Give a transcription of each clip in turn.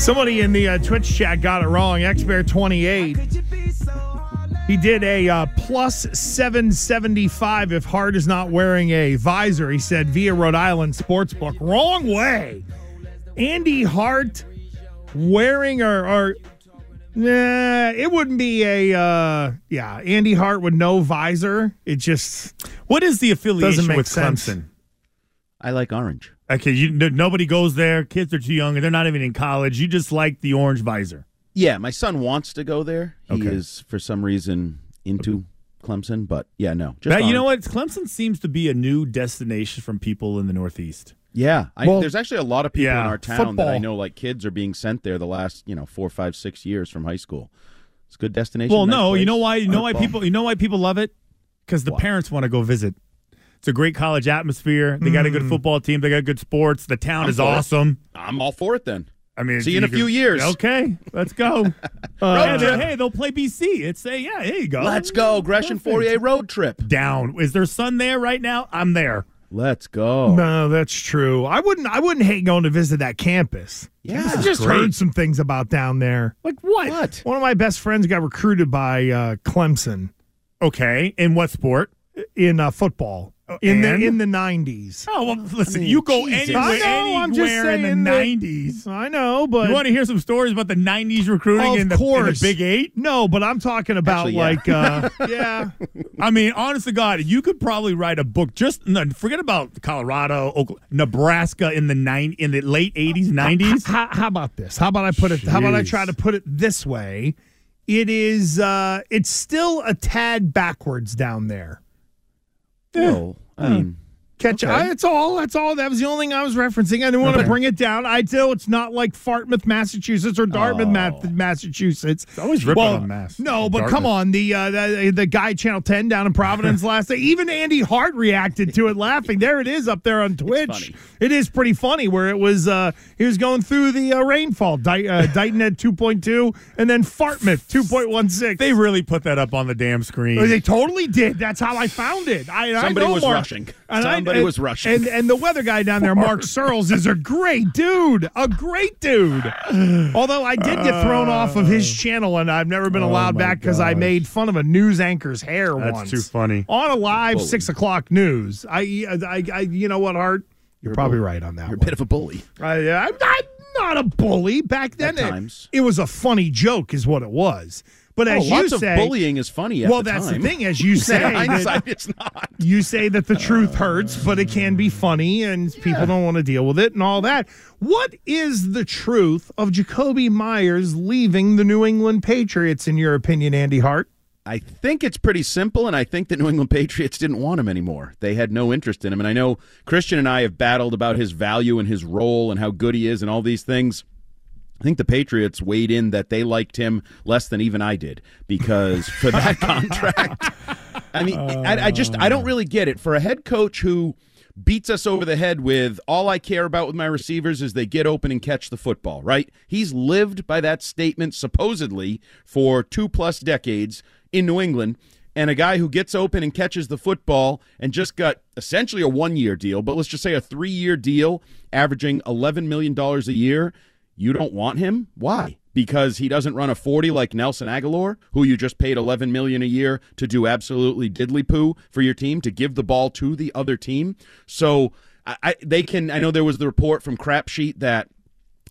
Somebody in the uh, Twitch chat got it wrong. XBear28. He did a uh, plus 775 if Hart is not wearing a visor. He said via Rhode Island Sportsbook. Wrong way. Andy Hart wearing or, or nah, it wouldn't be a uh, yeah. Andy Hart with no visor. It just What is the affiliation with sense. Clemson? I like orange. Okay, you, n- nobody goes there. Kids are too young, and they're not even in college. You just like the orange visor. Yeah, my son wants to go there. He Okay. is for some reason into Clemson, but yeah, no. Just That- you know what? Clemson seems to be a new destination from people in the Northeast. Yeah, I, Well, there's actually a lot of people yeah, in our town that I know, like kids, are being sent there the last you know four, five, six years from high school. It's a good destination. Well, nice no, you know why? You know why people? You know why people love it? Because the Why? parents want to go visit. It's a great college atmosphere. They got a good football team. They got good sports. The town Mm. I'm is for it. awesome. I'm all for it then. I mean, See you in a can- few years. Okay, let's go. Road Uh, trip. hey, they'll play BC. It's a yeah. There you go. Let's go, Gresham Perfect. Fauria road trip. down. Is there sun there right now? I'm there. Let's go. no. That's true. I wouldn't. I wouldn't hate going to visit that campus. Yeah, I just great. heard some things about down there. Like what? What? One of my best friends got recruited by uh, Clemson Okay. In what sport? in uh, football in and? the in the nineties. Oh well, listen. mean, you go Jesus. anywhere, I know, I'm just anywhere in the '90s. I know, but You want to hear some stories about the '90s recruiting in the, in the course. Big Eight? no, but I'm talking about Actually, yeah. like uh, yeah. I mean, honest to God, you could probably write a book. Just no, forget about Colorado, Oklahoma, Nebraska in the nine in the late '80s, '90s. How, how about this? How about I put it? How about I try to put it this way? It is. uh It's still a tad backwards down there. Well, I mean, Catch. Okay. I, it's all. That's all. That was the only thing I was referencing. I didn't want to bring it down. I know it's not like Fartmouth, Massachusetts, or Dartmouth, Oh. Massachusetts. It's always ripping on Mass. No, but Dartmouth. come on, the, uh, the the guy Channel Ten down in Providence last day. Even Andy Hart reacted to it, laughing. There it is up there on Twitch. It is pretty funny where it was. Uh, he was going through the uh, rainfall. Di- uh, Dighton at two point two, and then Fartmouth two point one six. They really put that up on the damn screen. They totally did. That's how I found it. I, I Somebody know was Mark- rushing. And I- Somebody and- was rushing. And and the weather guy down there, Mark Searles, is a great dude. A great dude. Although I did get thrown off of his uh, channel, and I've never been oh allowed Oh. back because I made fun of a news anchor's hair That's once. too funny. On a live Bully. six o'clock news. I, I, I, you know what, Hart? You're, a probably bully. right on that you're a bit of a bully. I, I'm not, not a bully. Back then, At it- times. It, was a funny joke, is what it was. But Oh, as you lots say, of bullying is funny. At well, the that's time. the thing. As you say, that- it's not. you say that the truth hurts, but it can be funny and people don't want to deal with it and all that. What is the truth of Jakobi Meyers leaving the New England Patriots, in your opinion, Andy Hart? I think it's pretty simple, and I think the New England Patriots didn't want him anymore. They had no interest in him. And I know Christian and I have battled about his value and his role and how good he is and all these things. I think the Patriots weighed in that they liked him less than even I did because for that contract, I mean, I, I just I don't uh. really get it for a head coach who beats us over the head with all I care about with my receivers is they get open and catch the football. Right? He's lived by that statement supposedly for two plus decades in New England. And a guy who gets open and catches the football and just got essentially a one year deal, but let's just say a three year deal, averaging $11 million a year. You don't want him? Why? Because he doesn't run a 40 like Nelson Agholor, who you just paid 11 million a year to do absolutely diddly poo for your team to give the ball to the other team. So I, they can I know there was the report from Crap Sheet that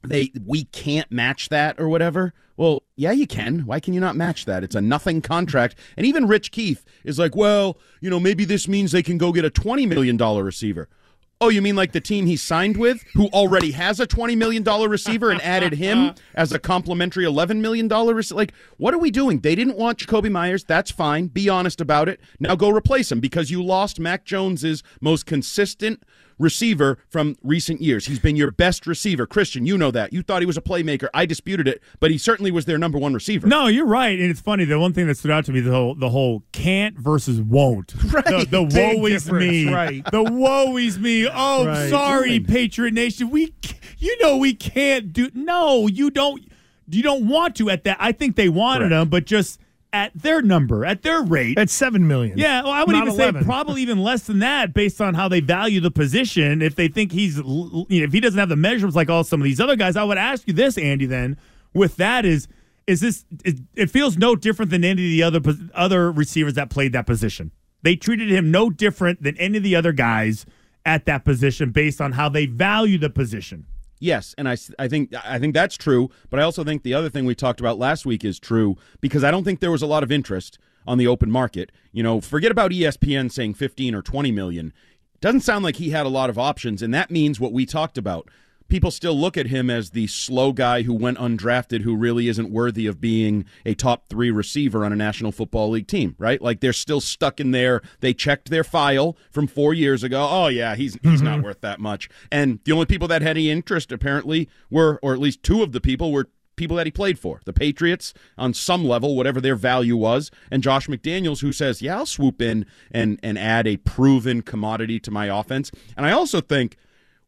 they we can't match that or whatever. Well, yeah, you can. Why can you not match that? It's a nothing contract. And even Rich Keefe is like, well, you know, maybe this means they can go get a $20 million receiver. Oh, you mean like the team he signed with, who already has a $20 million receiver and added him as a complimentary $11 million receiver? Like, what are we doing? They didn't want Jakobi Meyers. That's fine. Be honest about it. Now go replace him because you lost Mac Jones's most consistent receiver from recent years. He's been your best receiver. Christian, you know that. You thought he was a playmaker. I disputed it, but he certainly was their number one receiver. No, you're right, and it's funny. The one thing that stood out to me the whole the whole can't versus won't. Right. The, the woe is difference, me. right. The woe is me. Oh, Right. sorry, Patriot Nation. We, you know, we can't do. No, you don't. You don't want to at that. I think they wanted Correct. him, but just at their number, at their rate. At seven million. Yeah, well, I would Not even 11. say probably even less than that, based on how they value the position. If they think he's, you know, if he doesn't have the measurables like all some of these other guys, I would ask you this, Andy. Then with that is is this? It, it feels no different than any of the other other receivers that played that position. They treated him no different than any of the other guys at that position, based on how they value the position. Yes, and I, I think I think that's true, but I also think the other thing we talked about last week is true because I don't think there was a lot of interest on the open market. You know, forget about ESPN saying 15 or 20 million. Doesn't sound like he had a lot of options, and that means what we talked about. People still look at him as the slow guy who went undrafted, who really isn't worthy of being a top three receiver on a National Football League team, right? Like they're still stuck in there. They checked their file from four years ago. Oh yeah, he's he's not mm-hmm. worth that much. And the only people that had any interest apparently were, or at least two of the people were people that he played for the Patriots on some level, whatever their value was, and Josh McDaniels, who says, Yeah, I'll swoop in and, and add a proven commodity to my offense. And I also think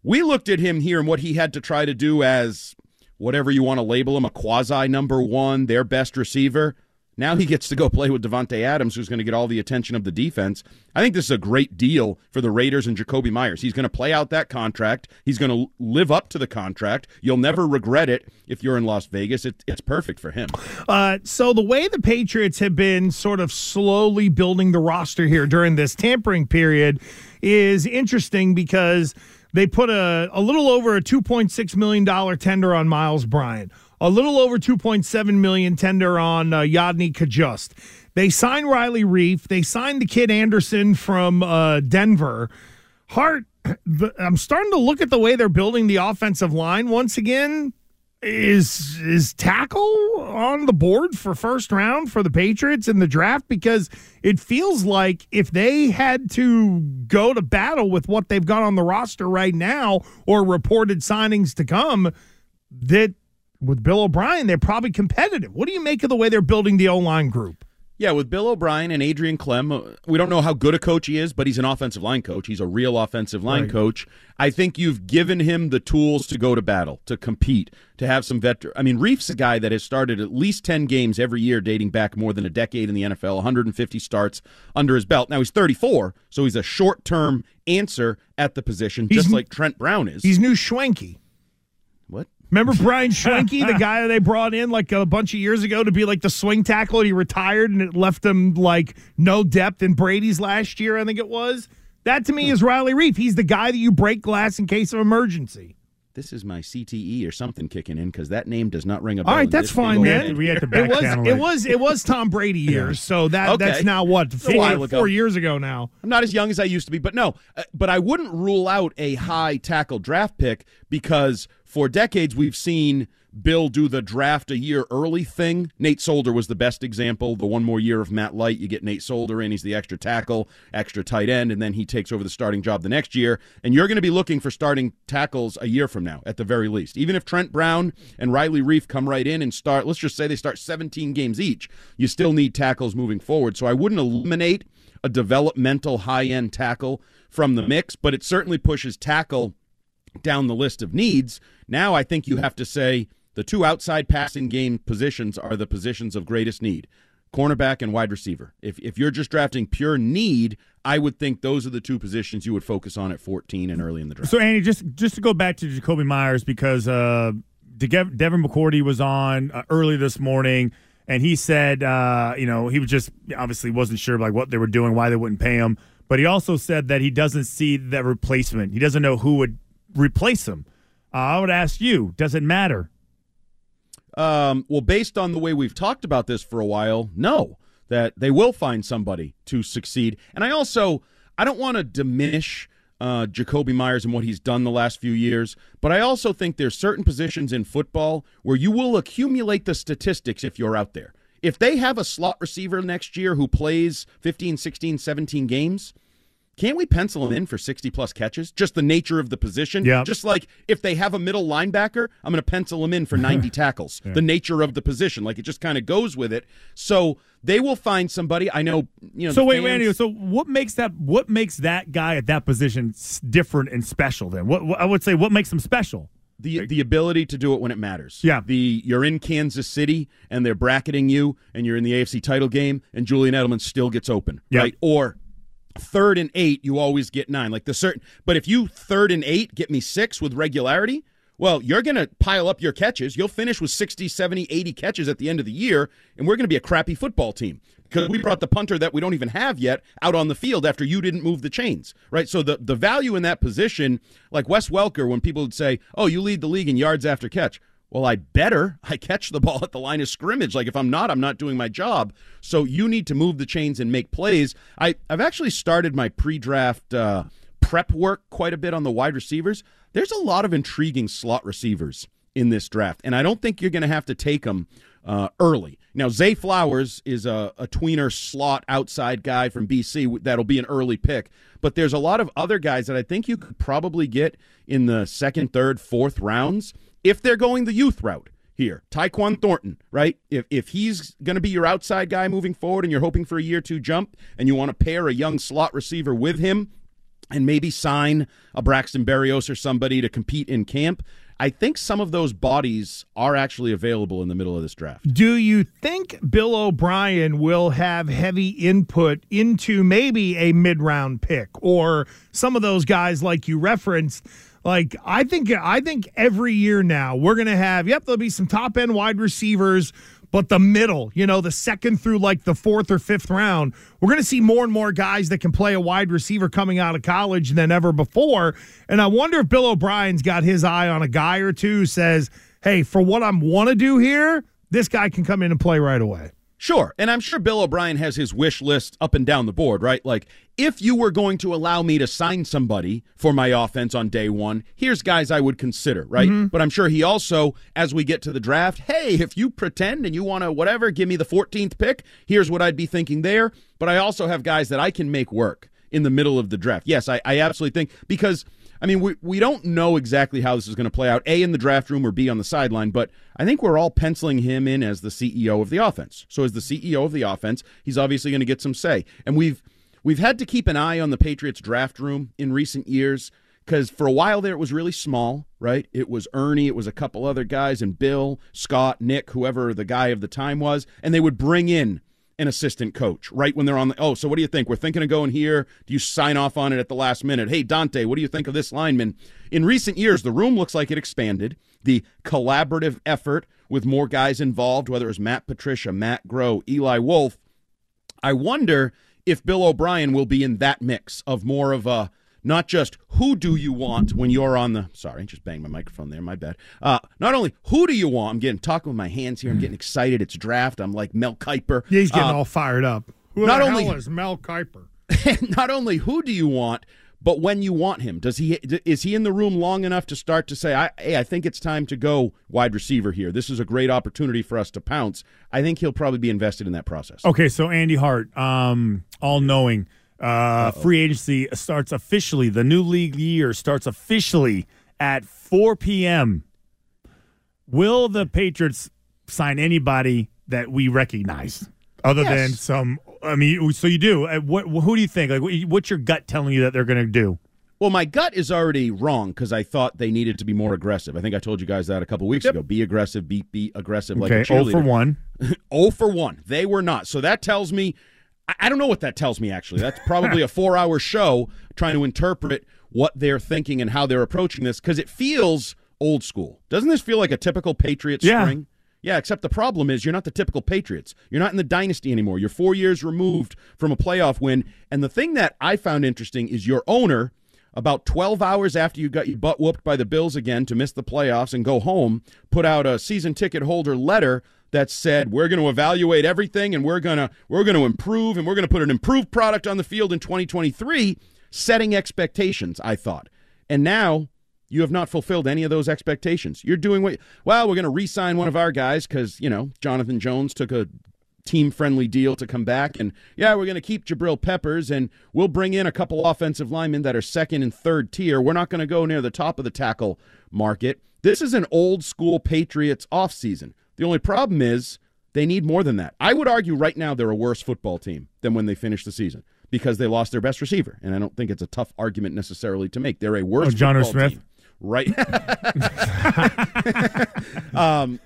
we looked at him here and what he had to try to do as whatever you want to label him, a quasi number one, their best receiver. Now he gets to go play with Davante Adams, who's going to get all the attention of the defense. I think this is a great deal for the Raiders and Jakobi Meyers. He's going to play out that contract. He's going to live up to the contract. You'll never regret it if you're in Las Vegas. It, it's perfect for him. Uh, so the way the Patriots have been sort of slowly building the roster here during this tampering period is interesting because they put a, a little over a $2.6 million tender on Myles Bryant, a little over 2.7 million tender on uh, Yodny Cajuste. They signed Riley Reiff. They signed the kid Anderson from uh, Denver. Hart, I'm starting to look at the way they're building the offensive line once again is is tackle on the board for first round for the Patriots in the draft because it feels like if they had to go to battle with what they've got on the roster right now or reported signings to come that with Bill O'Brien they're probably competitive. What do you make of the way they're building the O-line group? Yeah, with Bill O'Brien and Adrian Klemm, uh, we don't know how good a coach he is, but he's an offensive line coach. He's a real offensive line Right. coach. I think you've given him the tools to go to battle, to compete, to have some veteran. I mean, Reiff's a guy that has started at least 10 games every year dating back more than a decade in the NFL, 150 starts under his belt. Now he's 34, so he's a short-term answer at the position, He's just like Trent Brown is. He's new Schwenke. Remember Brian Schwenke, the guy they brought in like a bunch of years ago to be like the swing tackle, and he retired, and it left him like no depth in Brady's last year, I think it was. That to me hmm. is Riley Reiff. He's the guy that you break glass in case of emergency. This is my CTE or something kicking in because that name does not ring a bell. All right, that's fine, big man. We had to It was channel it was it was Tom Brady years, so that Okay. that's now what four, four years ago now. I'm not as young as I used to be, but no. Uh, But I wouldn't rule out a high tackle draft pick because for decades we've seen Bill do the draft a year early thing. Nate Solder was the best example. The one more year of Matt Light, you get Nate Solder in. He's the extra tackle, extra tight end, and then he takes over the starting job the next year. And you're going to be looking for starting tackles a year from now, at the very least. Even if Trent Brown and Riley Reiff come right in and start, let's just say they start 17 games each, you still need tackles moving forward. So I wouldn't eliminate a developmental high end tackle from the mix, but it certainly pushes tackle down the list of needs. Now I think you have to say the two outside passing game positions are the positions of greatest need. Cornerback and wide receiver. If if you're just drafting pure need, I would think those are the two positions you would focus on at 14 and early in the draft. So Andy, just just to go back to Jakobi Meyers because uh, De- Devin McCourty was on uh, early this morning, and he said, uh, you know, he was just obviously wasn't sure like what they were doing, why they wouldn't pay him, but he also said that he doesn't see that replacement. He doesn't know who would replace him. Uh, I would ask you, does it matter? Um, well, based on the way we've talked about this for a while, no, that they will find somebody to succeed. And I also, I don't want to diminish uh, Jakobi Meyers and what he's done the last few years, but I also think there's certain positions in football where you will accumulate the statistics if you're out there. If they have a slot receiver next year who plays 15, 16, 17 games, can't we pencil him in for 60 plus catches? Just the nature of the position. Yeah. Just like if they have a middle linebacker, I'm going to pencil him in for 90 tackles. The nature of the position. Like it just kind of goes with it. So they will find somebody. I know, you know. So wait, fans- Andy. So what makes that? What makes that guy at that position different and special? Then what, what I would say, what makes him special? the the ability to do it when it matters. Yeah. The you're in Kansas City and they're bracketing you and you're in the AFC title game and Julian Edelman still gets open. Yeah. Right? Or third and eight, you always get nine. Like the certain but if you third and eight get me six with regularity, well, you're going to pile up your catches. You'll finish with 60, 70, 80 catches at the end of the year, and we're going to be a crappy football team because we brought the punter that we don't even have yet out on the field after you didn't move the chains, right? So the, the value in that position, like Wes Welker, when people would say, oh, you lead the league in yards after catch. Well, I better. I catch the ball at the line of scrimmage. Like if I'm not, I'm not doing my job. So you need to move the chains and make plays. I, I've actually started my pre-draft uh, prep work quite a bit on the wide receivers. There's a lot of intriguing slot receivers in this draft, and I don't think you're going to have to take them uh, early. Now, Zay Flowers is a, a tweener slot outside guy from BC that'll be an early pick, but there's a lot of other guys that I think you could probably get in the second, third, fourth rounds if they're going the youth route here. Tyquan Thornton, right? If if he's going to be your outside guy moving forward and you're hoping for a year two jump and you want to pair a young slot receiver with him and maybe sign a Braxton Berrios or somebody to compete in camp, I think some of those bodies are actually available in the middle of this draft. Do you think Bill O'Brien will have heavy input into maybe a mid round pick or some of those guys like you referenced? Like I think I think every year now we're gonna have yep, there'll be some top end wide receivers, but the middle, you know, the second through like the fourth or fifth round, we're going to see more and more guys that can play a wide receiver coming out of college than ever before. And I wonder if Bill O'Brien's got his eye on a guy or two who says, hey, for what I'm want to do here, this guy can come in and play right away. Sure. And I'm sure Bill O'Brien has his wish list up and down the board, right? Like, if you were going to allow me to sign somebody for my offense on day one, here's guys I would consider, right? Mm-hmm. But I'm sure he also, as we get to the draft, hey, if you pretend and you want to whatever, give me the 14th pick, here's what I'd be thinking there. But I also have guys that I can make work in the middle of the draft. Yes, I, I absolutely think because – I mean, we, we don't know exactly how this is going to play out, A, in the draft room or B, on the sideline, but I think we're all penciling him in as the CEO of the offense. So, as the CEO of the offense, he's obviously going to get some say. And we've we've had to keep an eye on the Patriots draft room in recent years because for a while there it was really small, right? It was Ernie, it was a couple other guys, and Bill, Scott, Nick, whoever the guy of the time was, and they would bring in an assistant coach right when they're on the oh so what do you think? We're thinking of going here. Do you sign off on it at the last minute? Hey dante what do you think of this lineman? In recent years the room looks like it expanded. The collaborative effort with more guys involved whether it's matt patricia matt groh eli wolf. I wonder if bill o'brien will be in that mix of more of a not just who do you want when you're on the sorry just banged my microphone there my bad. Uh, not only who do you want i'm getting talking with my hands here i'm getting excited it's draft i'm like mel kiper. Yeah, he's getting uh, all fired up. Who not only is mel kiper? Not only who do you want but when you want him. Does he is he in the room long enough to start to say I, hey i think it's time to go wide receiver here. This is a great opportunity for us to pounce. I think he'll probably be invested in that process. Okay so andy hart um all knowing uh, free agency starts officially. The new league year starts officially at 4 p.m. Will the Patriots sign anybody that we recognize other yes. than some? I mean, so you do. Uh, what? Who do you think? Like, what's your gut telling you that they're going to do? Well, my gut is already wrong because I thought they needed to be more aggressive. I think I told you guys that a couple weeks yep. ago. Be aggressive, be be aggressive like okay, a cheerleader. 0 for 1. 0 for 1. They were not. So that tells me I don't know what that tells me, actually. That's probably a four hour show trying to interpret what they're thinking and how they're approaching this because it feels old school. Doesn't this feel like a typical Patriots yeah. spring? Yeah, except the problem is you're not the typical Patriots. You're not in the dynasty anymore. You're four years removed from a playoff win. And the thing that I found interesting is your owner, about 12 hours after you got your butt whooped by the Bills again to miss the playoffs and go home, put out a season ticket holder letter that said we're going to evaluate everything and we're going to we're going to improve and we're going to put an improved product on the field in 2023 setting expectations i thought. And now you have not fulfilled any of those expectations. You're doing what well we're going to re-sign one of our guys cuz you know jonathan jones took a team friendly deal to come back and yeah we're going to keep jabril peppers and we'll bring in a couple offensive linemen that are second and third tier. We're not going to go near the top of the tackle market. This is an old school patriots offseason the only problem is they need more than that. I would argue right now they're a worse football team than when they finished the season because they lost their best receiver, and I don't think it's a tough argument necessarily to make. They're a worse. Oh, Jonnu Smith. Team. right. um,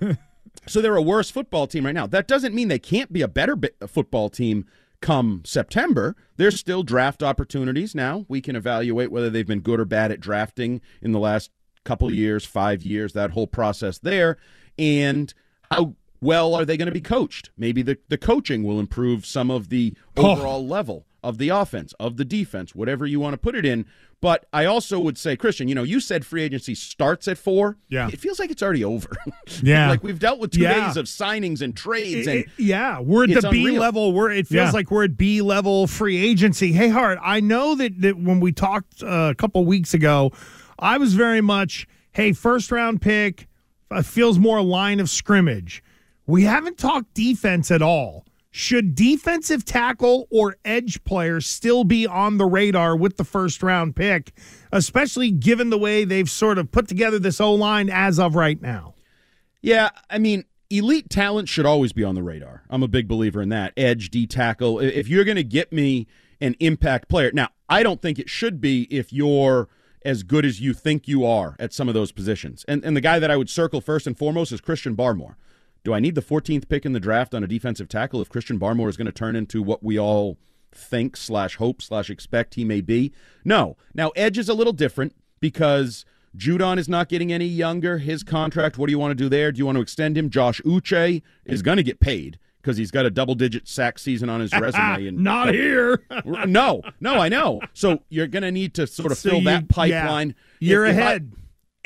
so they're a worse football team right now. That doesn't mean they can't be a better bi- football team come September. There's still draft opportunities now. We can evaluate whether they've been good or bad at drafting in the last couple years, five years, that whole process there, and how well are they going to be coached? Maybe the, the coaching will improve some of the Oh. overall level of the offense, of the defense, whatever you want to put it in. But I also would say, Christian, you know, you said free agency starts at four. Yeah. It feels like it's already over. Yeah. like we've dealt with two Yeah. days of signings and trades and it- yeah, we're at the B unreal. level. We're it feels Yeah. like we're at B level free agency. Hey, Hart, I know that that when we talked uh, a couple weeks ago, I was very much hey first round pick Uh, feels more a line of scrimmage. We haven't talked defense at all. Should defensive tackle or edge players still be on the radar with the first round pick, especially given the way they've sort of put together this O line as of right now? Yeah, I mean, elite talent should always be on the radar. I'm a big believer in that. Edge, D tackle. If you're going to get me an impact player, now I don't think it should be if you're as good as you think you are at some of those positions. And and the guy that I would circle first and foremost is Christian Barmore. Do I need the 14th pick in the draft on a defensive tackle if Christian Barmore is going to turn into what we all think slash hope slash expect he may be? No. Now Edge is a little different because Judon is not getting any younger. His contract, what do you want to do there? Do you want to extend him? Josh Uche is going to get paid because he's got a double digit sack season on his resume. And Not here. no, no, I know. So you're going to need to sort of So fill you- that yeah. pipeline. You're If- if I- ahead.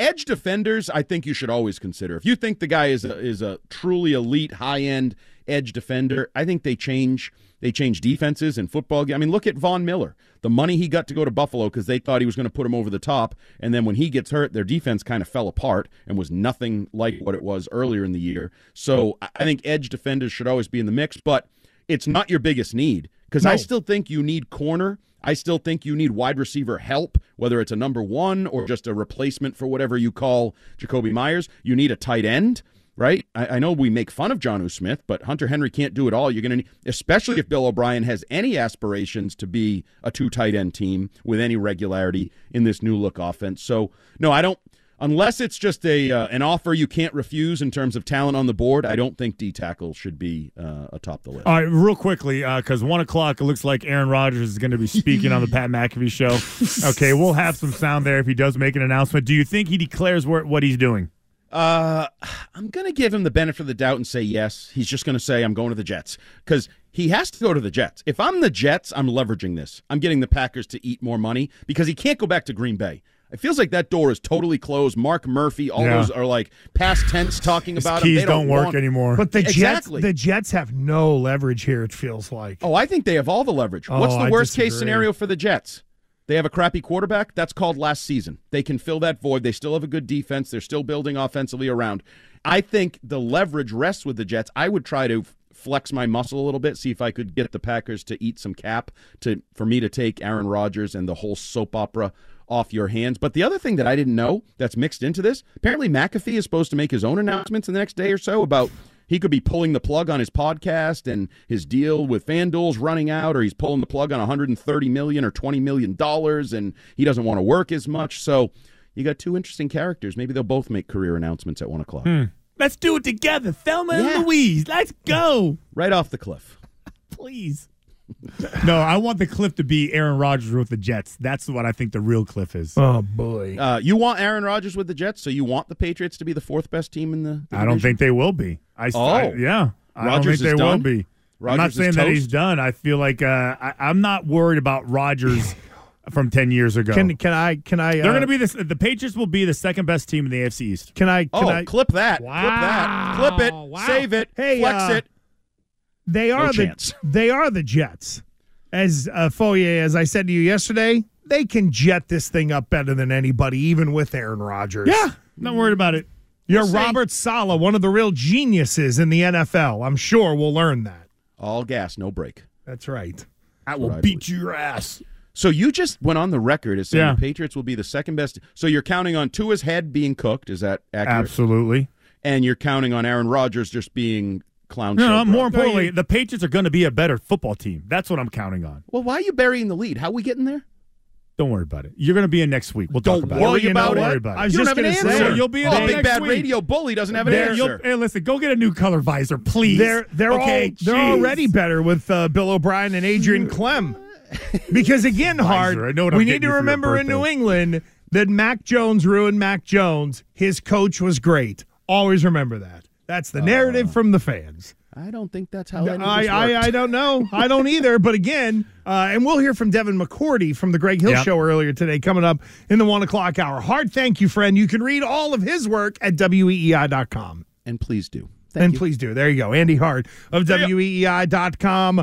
Edge defenders, I think you should always consider. If you think the guy is a, is a truly elite, high end edge defender, I think they change they change defenses in football. I mean, look at Von Miller. The money he got to go to Buffalo because they thought he was going to put him over the top, and then when he gets hurt, their defense kind of fell apart and was nothing like what it was earlier in the year. So I I think edge defenders should always be in the mix, but it's not your biggest need because I still think you need corner. I still think you need wide receiver help, whether it's a number one or just a replacement for whatever you call Jakobi Meyers. You need a tight end, right? I, I know we make fun of Jonnu Smith, but Hunter Henry can't do it all. You're going to need, especially if Bill O'Brien has any aspirations to be a two tight end team with any regularity in this new look offense. So, no, I don't. Unless it's just a uh, an offer you can't refuse in terms of talent on the board, I don't think D tackle should be uh, atop the list. All right, real quickly, because one o'clock, it looks like Aaron Rodgers is going to be speaking on the Pat McAfee show. Okay, we'll have some sound there if he does make an announcement. Do you think he declares where, what he's doing? Uh, I'm going to give him the benefit of the doubt and say yes. He's just going to say, I'm going to the Jets because he has to go to the Jets. If I'm the Jets, I'm leveraging this. I'm getting the Packers to eat more money because he can't go back to Green Bay. It feels like that door is totally closed. Mark Murphy, all Yeah. those are like past tense talking His about him. keys They don't, work want- anymore. But the Exactly. Jets, the Jets have no leverage here. It feels like. Oh, I think they have all the leverage. Oh, What's the I worst case scenario for the Jets? They have a crappy quarterback. That's called last season. They can fill that void. They still have a good defense. They're still building offensively around. I think the leverage rests with the Jets. I would try to flex my muscle a little bit, see if I could get the Packers to eat some cap to for me to take Aaron Rodgers and the whole soap opera off your hands. But the other thing that I didn't know that's mixed into this, apparently McAfee is supposed to make his own announcements in the next day or so about he could be pulling the plug on his podcast and his deal with FanDuel's running out, or he's pulling the plug on 130 million or 20 million dollars, and he doesn't want to work as much. So you got two interesting characters. Maybe they'll both make career announcements at one o'clock, hmm. Let's do it together, Thelma Yeah. and Louise. Let's go, right off the cliff. please. No, I want the cliff to be Aaron Rodgers with the Jets. That's what I think the real cliff is. Oh boy. Uh, you want Aaron Rodgers with the Jets, so you want the Patriots to be the fourth best team in the. the I don't think they will be. I, I- Oh. yeah. I don't Rodgers think they is will done? be. I'm not saying that he's done. I feel like uh, I, I'm not worried about Rodgers from ten years ago. Can can I can I? They're uh, going to be this. The Patriots will be the second best team in the AFC East. Can I? Can Oh, I? clip that! Clip that! Clip it! Wow. Save it! Hey, flex uh, it! They are No the chance. they are the Jets. As uh, Fauria, as I said to you yesterday, they can jet this thing up better than anybody, even with Aaron Rodgers. Yeah, not worried about it. you're We'll. Robert Saleh, one of the real geniuses in the NFL. I'm sure we'll learn that. All gas, no brake. That's right. I will I beat your ass. So you just went on the record as saying Yeah. the Patriots will be the second best. So you're counting on Tua's head being cooked. Is that accurate? Absolutely. And you're counting on Aaron Rodgers just being clown No, show. no, more bro. importantly, the Patriots are going to be a better football team. That's what I'm counting on. Well, why are you burying the lead? How are we getting there? Don't worry about it. You're going to be in next week. We'll Don't talk about worry it. you know about it. Worry about I it. was you just don't have an gonna say- answer. You'll be in oh, there big next bad week. radio bully doesn't have an There, you'll- answer. hey, listen, go get a new color visor, please. They're they're okay, all, they're already better with uh, Bill O'Brien and Adrian Klemm. Because again, hard. I know what I'm we need to you for your remember in. New England that Mac Jones ruined Mac Jones. His coach was great. Always remember that. That's the narrative from the fans. I don't think that's how any of I, I. I don't know. I don't either. But again, uh, and we'll hear from Devin McCourty from the Greg Hill Yep. Show earlier today, coming up in the one o'clock hour. Hart thank you, friend. You can read all of his work at weei.com. and please do. Thank And you. please do. There you go. Andy Hart of weei.com.